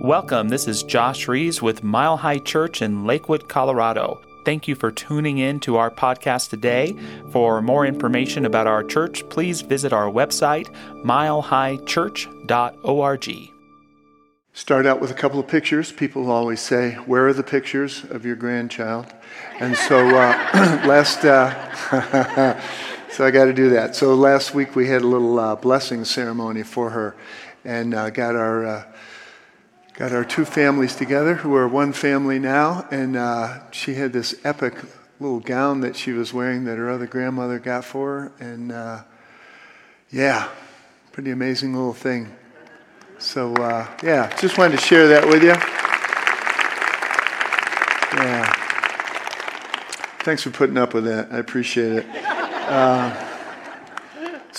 Welcome. This is Josh Rees with Mile High Church in Lakewood, Colorado. Thank you for tuning in to our podcast today. For more information about our church, please visit our website, milehighchurch.org. Start out with a couple of pictures. People always say, Where are the pictures of your grandchild? And so uh, last, uh, so I got to do that. So last week we had a little uh, blessing ceremony for her and uh, got our uh, got our two families together who are one family now. And uh, she had this epic little gown that she was wearing that her other grandmother got for her. And uh, yeah, pretty amazing little thing. So uh, yeah, just wanted to share that with you. Yeah. Thanks for putting up with that. I appreciate it.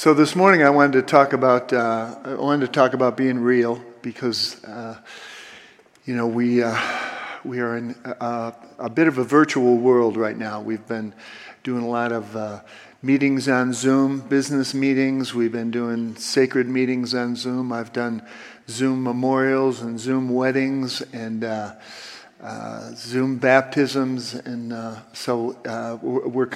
So this morning I wanted to talk about uh, I wanted to talk about being real because uh, you know we uh, we are in a, a, bit of a virtual world right now. We've been doing a lot of uh, meetings on Zoom, business meetings. We've been doing sacred meetings on Zoom. I've done Zoom memorials and Zoom weddings and. Uh, uh, Zoom baptisms, and so we're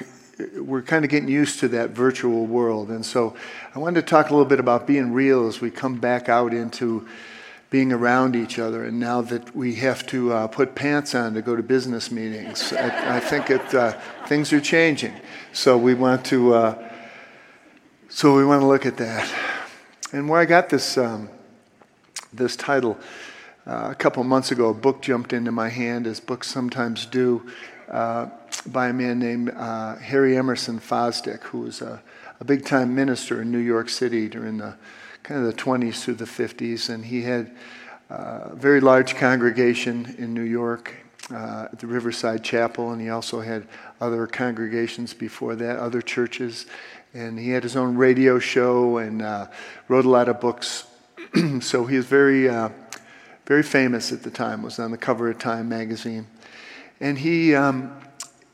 we're kind of getting used to that virtual world. And so I wanted to talk a little bit about being real as we come back out into being around each other. And now that we have to uh, put pants on to go to business meetings, I, I think it, uh, things are changing. So we want to, uh, so we want to look at that. And where I got this, um, this title, uh, a couple months ago, a book jumped into my hand, as books sometimes do, uh, by a man named uh, Harry Emerson Fosdick, who was a, a big time minister in New York City during the kind of the 20s through the 50s, and he had a very large congregation in New York uh, at the Riverside Chapel, and he also had other congregations before that, other churches. And he had his own radio show and uh, wrote a lot of books. so he was very, uh, very famous at the time. Was on the cover of Time magazine, and he um,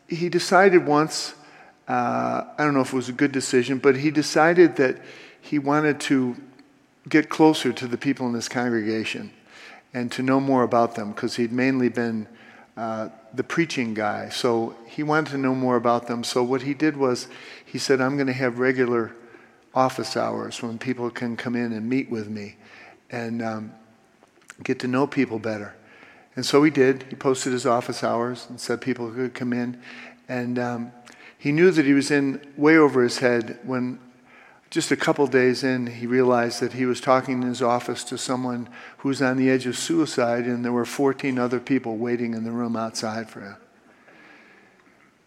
he decided once. Uh, I don't know if it was a good decision, but he decided that he wanted to get closer to the people in this congregation and to know more about them because he'd mainly been uh, the preaching guy. So he wanted to know more about them. So what he did was he said, I'm going to have regular office hours when people can come in and meet with me and um, get to know people better. And so he did. He posted his office hours and said people could come in. And um, he knew that he was in way over his head when just a couple days in, he realized that he was talking in his office to someone who was on the edge of suicide, and there were 14 other people waiting in the room outside for him.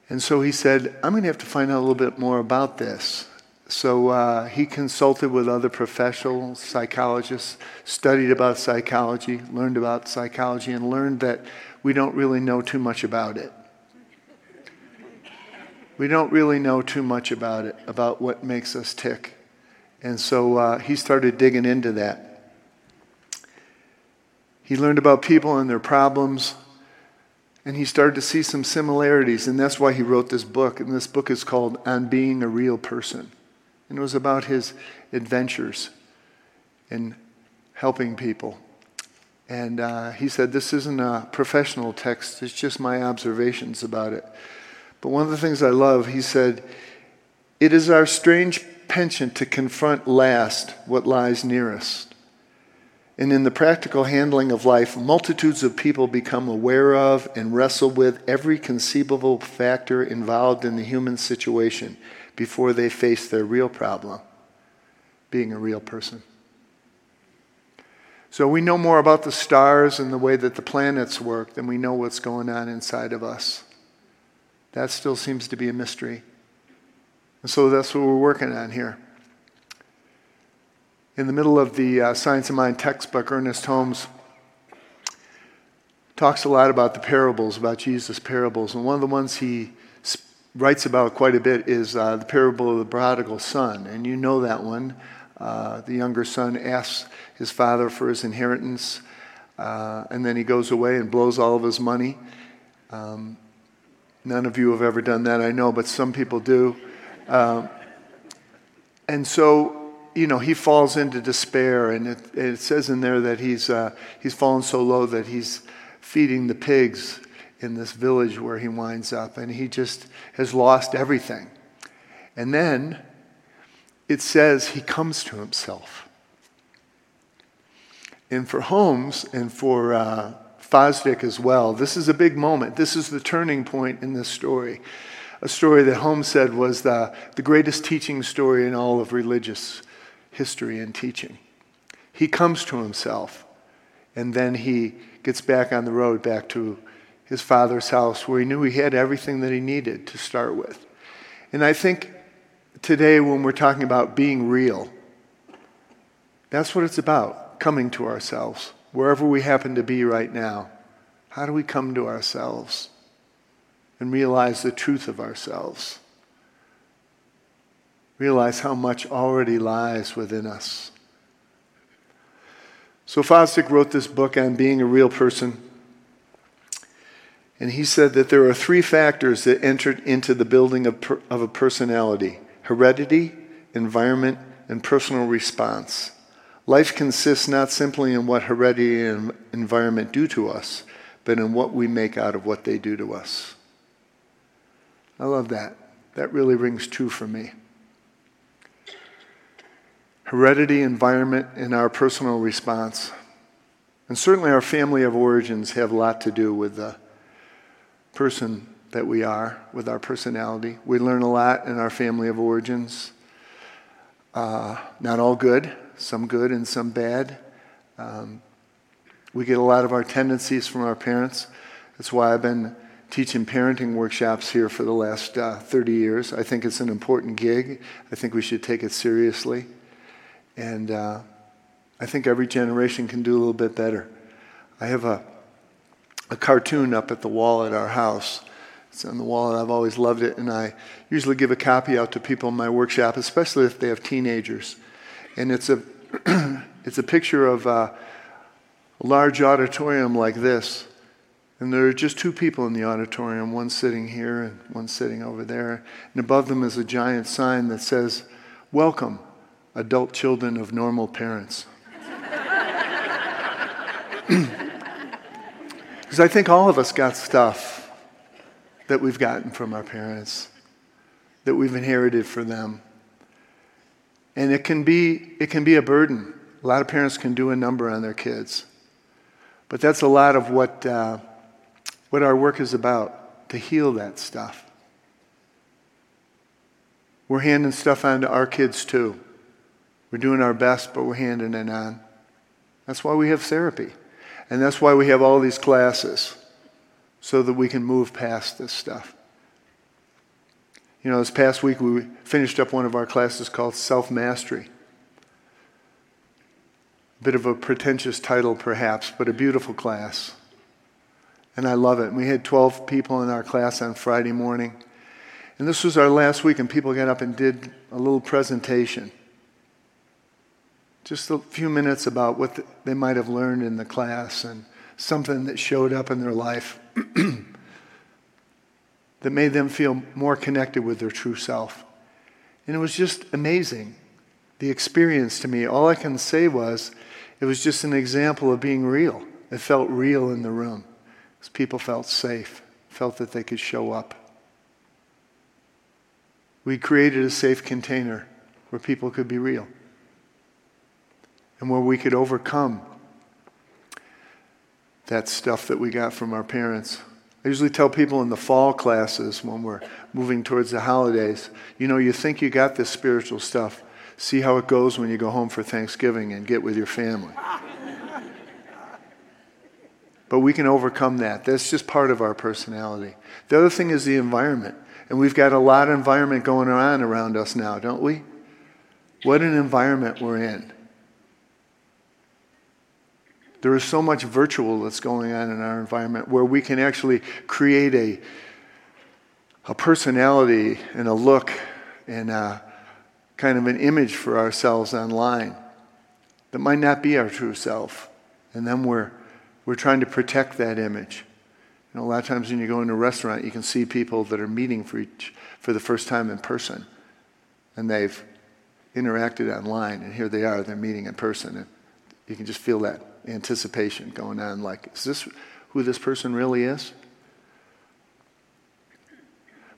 And so he said, I'm going to have to find out a little bit more about this. So uh, he consulted with other professionals, psychologists, studied about psychology, learned about psychology, and learned that we don't really know too much about it. We don't really know too much about it, about what makes us tick. And so uh, he started digging into that. He learned about people and their problems, and he started to see some similarities, and that's why he wrote this book. And this book is called On Being a Real Person. And it was about his adventures in helping people. And uh, he said, This isn't a professional text, it's just my observations about it. But one of the things I love, he said, It is our strange penchant to confront last what lies nearest. And in the practical handling of life, multitudes of people become aware of and wrestle with every conceivable factor involved in the human situation before they face their real problem being a real person. So we know more about the stars and the way that the planets work than we know what's going on inside of us. That still seems to be a mystery. And so that's what we're working on here. In the middle of the uh, Science of Mind textbook, Ernest Holmes talks a lot about the parables, about Jesus' parables. And one of the ones he writes about quite a bit is uh, the parable of the prodigal son. And you know that one. Uh, the younger son asks his father for his inheritance, uh, and then he goes away and blows all of his money. Um, none of you have ever done that, I know, but some people do. Um, and so you know, he falls into despair, and it, it says in there that he's, uh, he's fallen so low that he's feeding the pigs in this village where he winds up, and he just has lost everything. And then it says he comes to himself. And for Holmes and for uh, Fosdick as well, this is a big moment. This is the turning point in this story. A story that Holmes said was the, the greatest teaching story in all of religious history and teaching. He comes to himself, and then he gets back on the road back to his father's house where he knew he had everything that he needed to start with. And I think today, when we're talking about being real, that's what it's about coming to ourselves, wherever we happen to be right now. How do we come to ourselves and realize the truth of ourselves? Realize how much already lies within us. So Fosdick wrote this book on being a real person. And he said that there are three factors that entered into the building of, per, of a personality heredity, environment, and personal response. Life consists not simply in what heredity and environment do to us, but in what we make out of what they do to us. I love that. That really rings true for me. Heredity, environment, and our personal response. And certainly our family of origins have a lot to do with the person that we are, with our personality. We learn a lot in our family of origins. Uh, not all good, some good and some bad. Um, we get a lot of our tendencies from our parents. That's why I've been teaching parenting workshops here for the last uh, 30 years. I think it's an important gig. I think we should take it seriously. And uh, I think every generation can do a little bit better. I have a a cartoon up at the wall at our house. It's on the wall, and I've always loved it. And I usually give a copy out to people in my workshop, especially if they have teenagers. And it's a, it's a picture of a large auditorium like this. And there are just two people in the auditorium, one sitting here and one sitting over there. And above them is a giant sign that says, Welcome, adult children of normal parents. Because I think all of us got stuff that we've gotten from our parents, that we've inherited from them. And it can be, it can be a burden. A lot of parents can do a number on their kids. But that's a lot of what, uh, what our work is about, to heal that stuff. We're handing stuff on to our kids too. We're doing our best, but we're handing it on. That's why we have therapy. And that's why we have all these classes, so that we can move past this stuff. You know, this past week we finished up one of our classes called Self Mastery. A bit of a pretentious title, perhaps, but a beautiful class. And I love it. We had 12 people in our class on Friday morning. And this was our last week, and people got up and did a little presentation just a few minutes about what they might have learned in the class and something that showed up in their life that made them feel more connected with their true self. And it was just amazing, the experience to me. All I can say was it was just an example of being real. It felt real in the room because people felt safe, felt that they could show up. We created a safe container where people could be real and where we could overcome that stuff that we got from our parents. I usually tell people in the fall classes when we're moving towards the holidays, you know, you think you got this spiritual stuff. See how it goes when you go home for Thanksgiving and get with your family. but we can overcome that. That's just part of our personality. The other thing is the environment. And we've got a lot of environment going on around us now, don't we? What an environment we're in. There is so much virtual that's going on in our environment where we can actually create a, a personality and a look and a, kind of an image for ourselves online that might not be our true self. And then we're, we're trying to protect that image. You know, a lot of times when you go into a restaurant, you can see people that are meeting for, each, for the first time in person. And they've interacted online, and here they are, they're meeting in person. And you can just feel that anticipation going on like, is this who this person really is?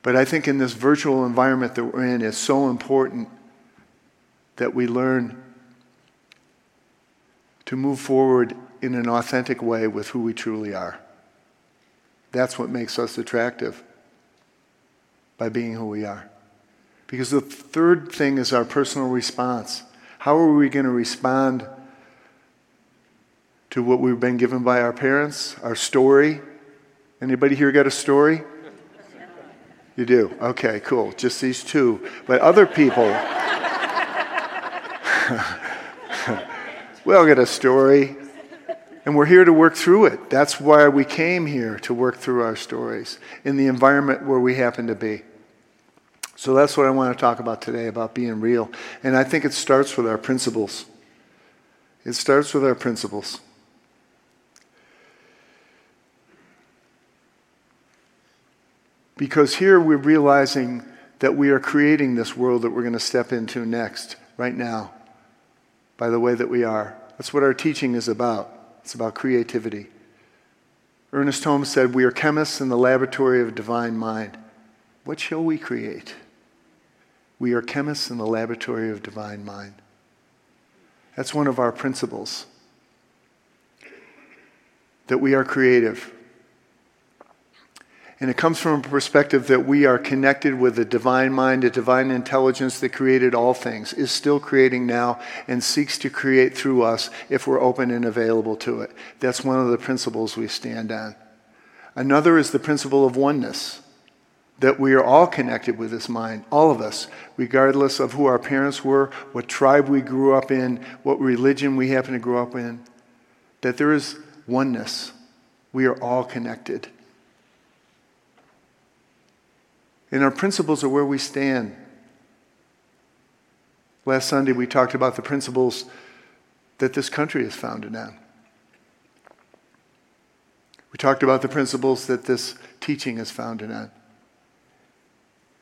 But I think in this virtual environment that we're in, it's so important that we learn to move forward in an authentic way with who we truly are. That's what makes us attractive by being who we are. Because the third thing is our personal response. How are we going to respond to what we've been given by our parents, our story? Anybody here got a story? You do? Okay, cool. Just these two. But other people, we all got a story. And we're here to work through it. That's why we came here to work through our stories in the environment where we happen to be. So that's what I want to talk about today about being real. And I think it starts with our principles. It starts with our principles. Because here we're realizing that we are creating this world that we're going to step into next, right now, by the way that we are. That's what our teaching is about. It's about creativity. Ernest Holmes said, We are chemists in the laboratory of divine mind. What shall we create? We are chemists in the laboratory of divine mind. That's one of our principles. That we are creative. And it comes from a perspective that we are connected with a divine mind, a divine intelligence that created all things, is still creating now, and seeks to create through us if we're open and available to it. That's one of the principles we stand on. Another is the principle of oneness that we are all connected with this mind, all of us, regardless of who our parents were, what tribe we grew up in, what religion we happen to grow up in, that there is oneness. We are all connected. And our principles are where we stand. Last Sunday, we talked about the principles that this country is founded on. We talked about the principles that this teaching is founded on.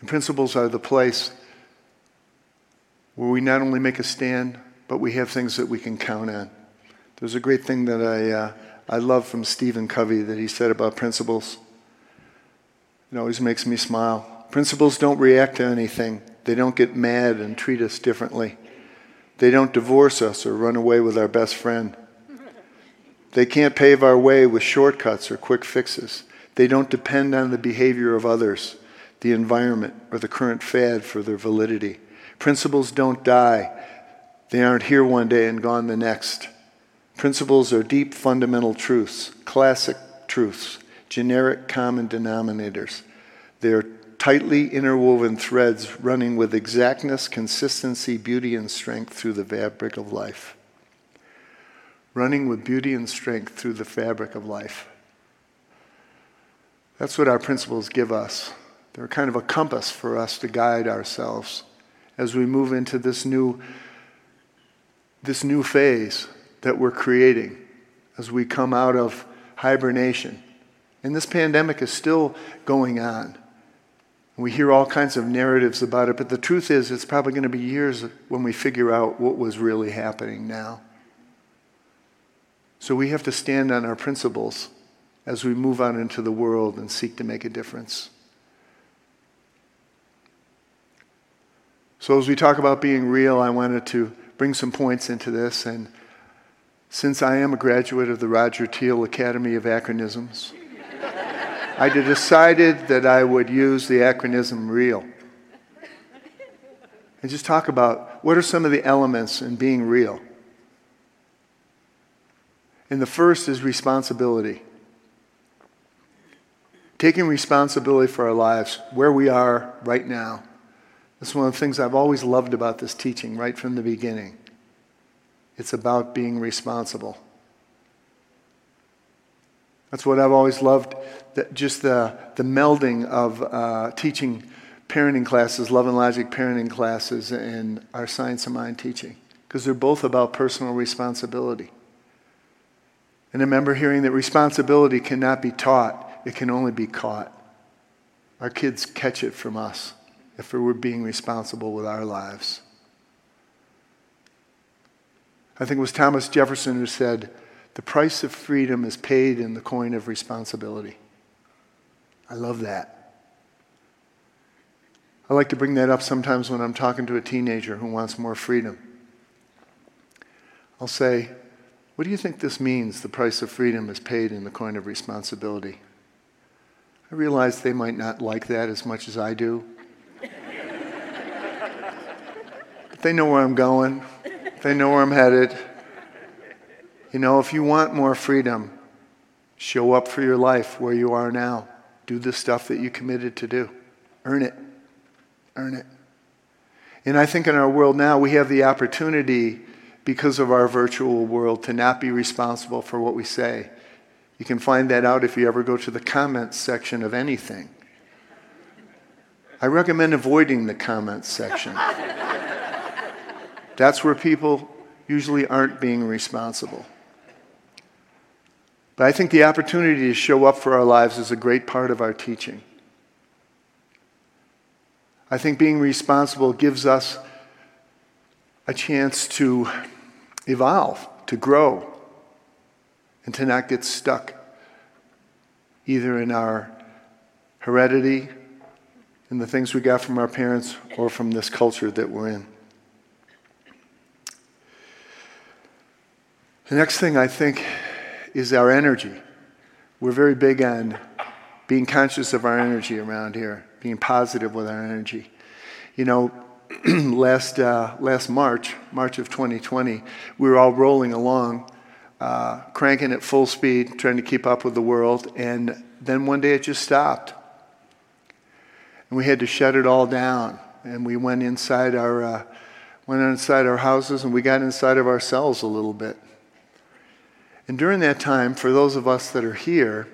And principles are the place where we not only make a stand, but we have things that we can count on. There's a great thing that I, uh, I love from Stephen Covey that he said about principles. It always makes me smile. Principles don't react to anything, they don't get mad and treat us differently. They don't divorce us or run away with our best friend. They can't pave our way with shortcuts or quick fixes. They don't depend on the behavior of others, the environment, or the current fad for their validity. Principles don't die. They aren't here one day and gone the next. Principles are deep fundamental truths, classic truths, generic common denominators. They are tightly interwoven threads running with exactness, consistency, beauty, and strength through the fabric of life. Running with beauty and strength through the fabric of life. That's what our principles give us. They're kind of a compass for us to guide ourselves as we move into this new, this new phase that we're creating as we come out of hibernation. And this pandemic is still going on. We hear all kinds of narratives about it, but the truth is, it's probably going to be years when we figure out what was really happening now. So we have to stand on our principles as we move out into the world and seek to make a difference. So, as we talk about being real, I wanted to bring some points into this. And since I am a graduate of the Roger Teel Academy of Acronyms, I decided that I would use the acronym REAL. And just talk about what are some of the elements in being real. And the first is responsibility. Taking responsibility for our lives, where we are right now. That's one of the things I've always loved about this teaching right from the beginning. It's about being responsible. That's what I've always loved, that just the, the melding of uh, teaching parenting classes, love and logic parenting classes, and our science of mind teaching, because they're both about personal responsibility. And I remember hearing that responsibility cannot be taught, it can only be caught. Our kids catch it from us if we're being responsible with our lives. I think it was Thomas Jefferson who said, The price of freedom is paid in the coin of responsibility. I love that. I like to bring that up sometimes when I'm talking to a teenager who wants more freedom. I'll say, What do you think this means? The price of freedom is paid in the coin of responsibility. I realize they might not like that as much as I do. but they know where I'm going, they know where I'm headed. You know, if you want more freedom, show up for your life where you are now. Do the stuff that you committed to do. Earn it. Earn it. And I think in our world now, we have the opportunity, because of our virtual world, to not be responsible for what we say. You can find that out if you ever go to the comments section of anything. I recommend avoiding the comments section. That's where people usually aren't being responsible. But I think the opportunity to show up for our lives is a great part of our teaching. I think being responsible gives us a chance to evolve, to grow, and to not get stuck either in our heredity, in the things we got from our parents, or from this culture that we're in. The next thing I think is our energy. We're very big on being conscious of our energy around here, being positive with our energy. You know, last, uh, last March, March of 2020, we were all rolling along uh, cranking at full speed, trying to keep up with the world. And then one day it just stopped. And we had to shut it all down. And we went inside our, uh, went inside our houses and we got inside of ourselves a little bit. And during that time, for those of us that are here,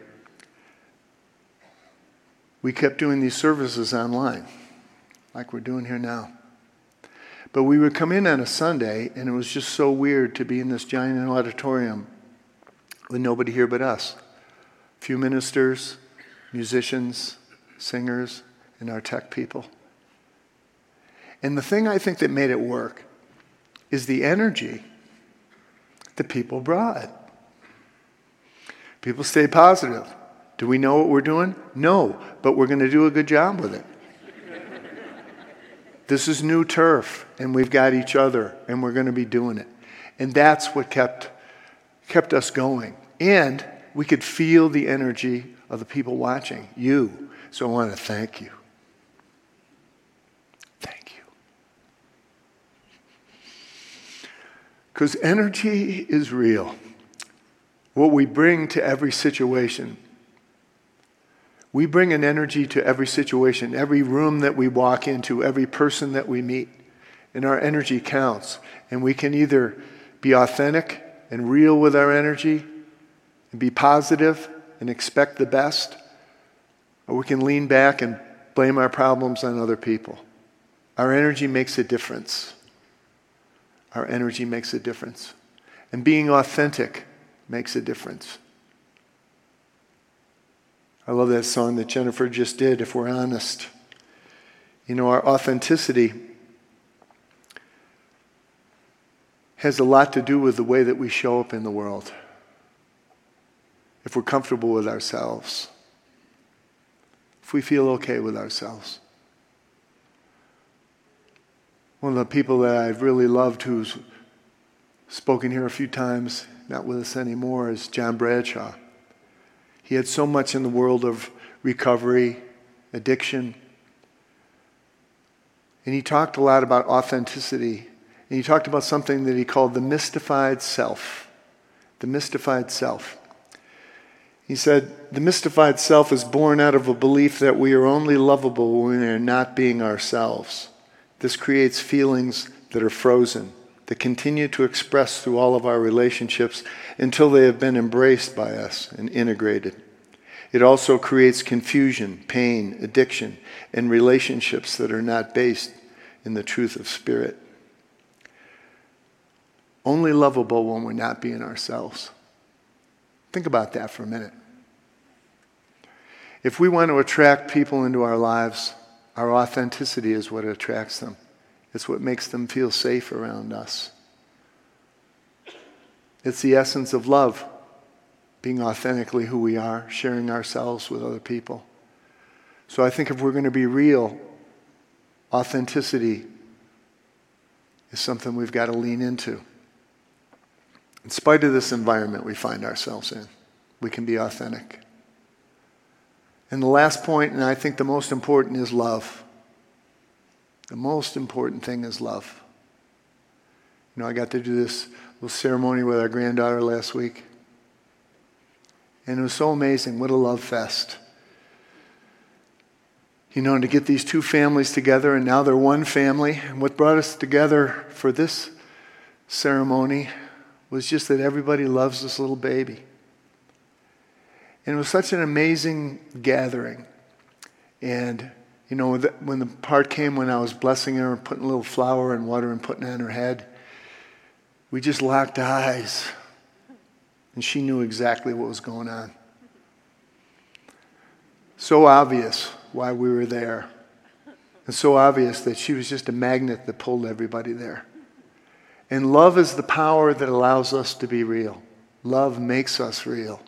we kept doing these services online, like we're doing here now. But we would come in on a Sunday, and it was just so weird to be in this giant auditorium with nobody here but us. A few ministers, musicians, singers, and our tech people. And the thing I think that made it work is the energy that people brought. People stay positive. Do we know what we're doing? No, but we're going to do a good job with it. This is new turf, and we've got each other, and we're going to be doing it. And that's what kept, kept us going. And we could feel the energy of the people watching, you. So I want to thank you. Thank you. Because energy is real. What we bring to every situation we bring an energy to every situation, every room that we walk into, every person that we meet. And our energy counts. And we can either be authentic and real with our energy and be positive and expect the best, or we can lean back and blame our problems on other people. Our energy makes a difference. Our energy makes a difference. And being authentic makes a difference. I love that song that Jennifer just did, If We're Honest. You know, our authenticity has a lot to do with the way that we show up in the world. If we're comfortable with ourselves, if we feel okay with ourselves. One of the people that I've really loved who's spoken here a few times, not with us anymore, is John Bradshaw. He had so much in the world of recovery, addiction. And he talked a lot about authenticity. And he talked about something that he called the mystified self. The mystified self. He said, The mystified self is born out of a belief that we are only lovable when we are not being ourselves. This creates feelings that are frozen, that continue to express through all of our relationships until they have been embraced by us and integrated. It also creates confusion, pain, addiction, and relationships that are not based in the truth of spirit. Only lovable when we're not being ourselves. Think about that for a minute. If we want to attract people into our lives, our authenticity is what attracts them. It's what makes them feel safe around us. It's the essence of love, being authentically who we are, sharing ourselves with other people. So I think if we're going to be real, authenticity is something we've got to lean into. In spite of this environment we find ourselves in, we can be authentic. And the last point, and I think the most important, is love. The most important thing is love. You know, I got to do this little ceremony with our granddaughter last week. And it was so amazing. What a love fest. You know, to get these two families together, and now they're one family. And what brought us together for this ceremony was just that everybody loves this little baby. And it was such an amazing gathering. And, you know, when the part came when I was blessing her and putting a little flour and water and putting it on her head, we just locked eyes. And she knew exactly what was going on. So obvious why we were there. And so obvious that she was just a magnet that pulled everybody there. And love is the power that allows us to be real. Love makes us real.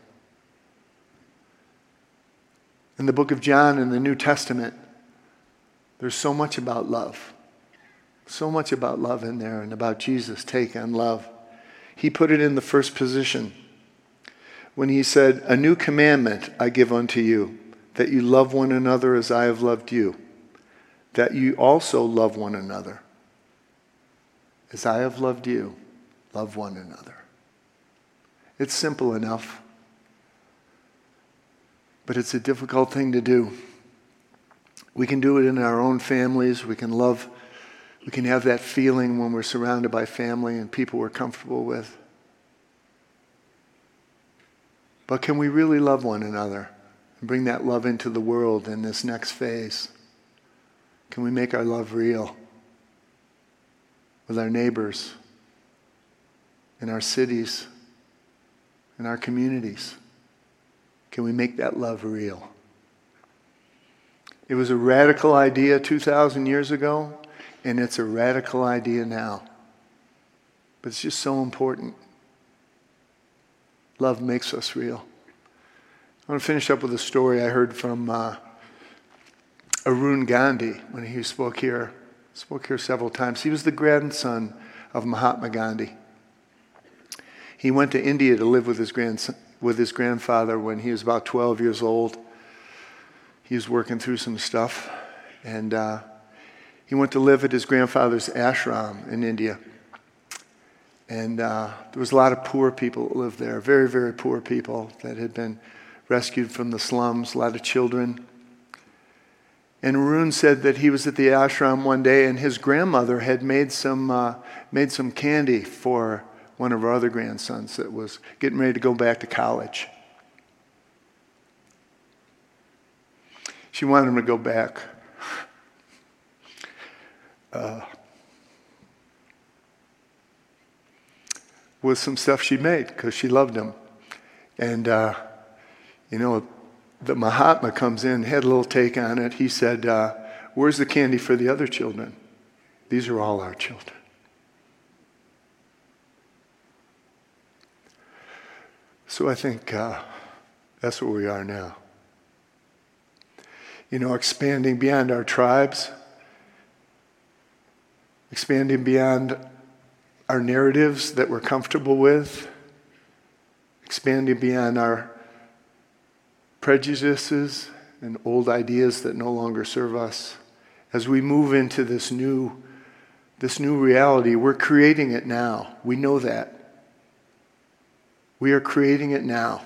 In the book of John in the New Testament, there's so much about love. So much about love in there and about Jesus' take on love. He put it in the first position when he said, A new commandment I give unto you, that you love one another as I have loved you, that you also love one another. As I have loved you, love one another. It's simple enough, but it's a difficult thing to do. We can do it in our own families. We can love we can have that feeling when we're surrounded by family and people we're comfortable with. But can we really love one another and bring that love into the world in this next phase? Can we make our love real with our neighbors, in our cities, in our communities? Can we make that love real? It was a radical idea 2,000 years ago and it's a radical idea now. But it's just so important. Love makes us real. I want to finish up with a story I heard from uh, Arun Gandhi when he spoke here. Spoke here several times. He was the grandson of Mahatma Gandhi. He went to India to live with his grandson, with his grandfather when he was about 12 years old. He was working through some stuff, and uh, he went to live at his grandfather's ashram in India. And uh, there was a lot of poor people that lived there, very, very poor people that had been rescued from the slums, a lot of children. And Arun said that he was at the ashram one day and his grandmother had made some, uh, made some candy for one of our other grandsons that was getting ready to go back to college. She wanted him to go back uh, with some stuff she made because she loved him. And, uh, you know, the Mahatma comes in, had a little take on it. He said, uh, Where's the candy for the other children? These are all our children. So I think uh, that's where we are now. You know, expanding beyond our tribes expanding beyond our narratives that we're comfortable with, expanding beyond our prejudices and old ideas that no longer serve us. As we move into this new, this new reality, we're creating it now. We know that. We are creating it now.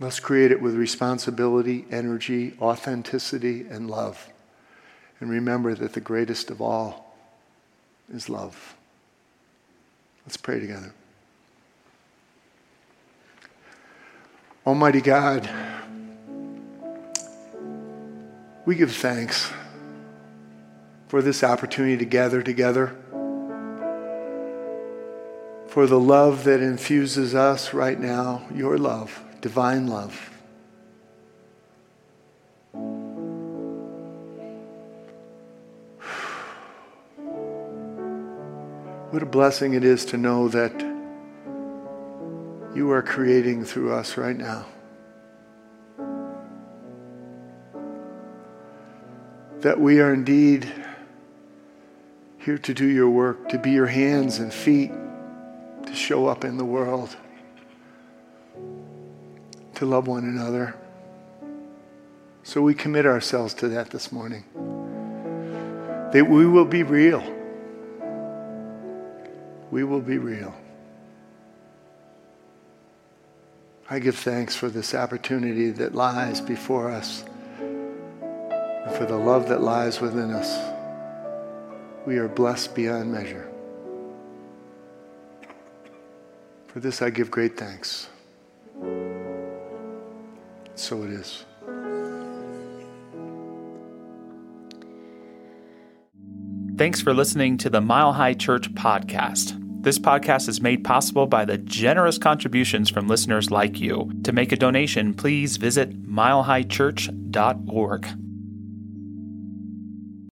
Let's create it with responsibility, energy, authenticity, and love. And remember that the greatest of all is love. Let's pray together. Almighty God, we give thanks for this opportunity to gather together, for the love that infuses us right now, your love, divine love. What a blessing it is to know that you are creating through us right now. That we are indeed here to do your work, to be your hands and feet, to show up in the world, to love one another. So we commit ourselves to that this morning. That we will be real. We will be real. I give thanks for this opportunity that lies before us and for the love that lies within us. We are blessed beyond measure. For this I give great thanks. So it is. Thanks for listening to the Mile High Church podcast. This podcast is made possible by the generous contributions from listeners like you. To make a donation, please visit milehighchurch.org.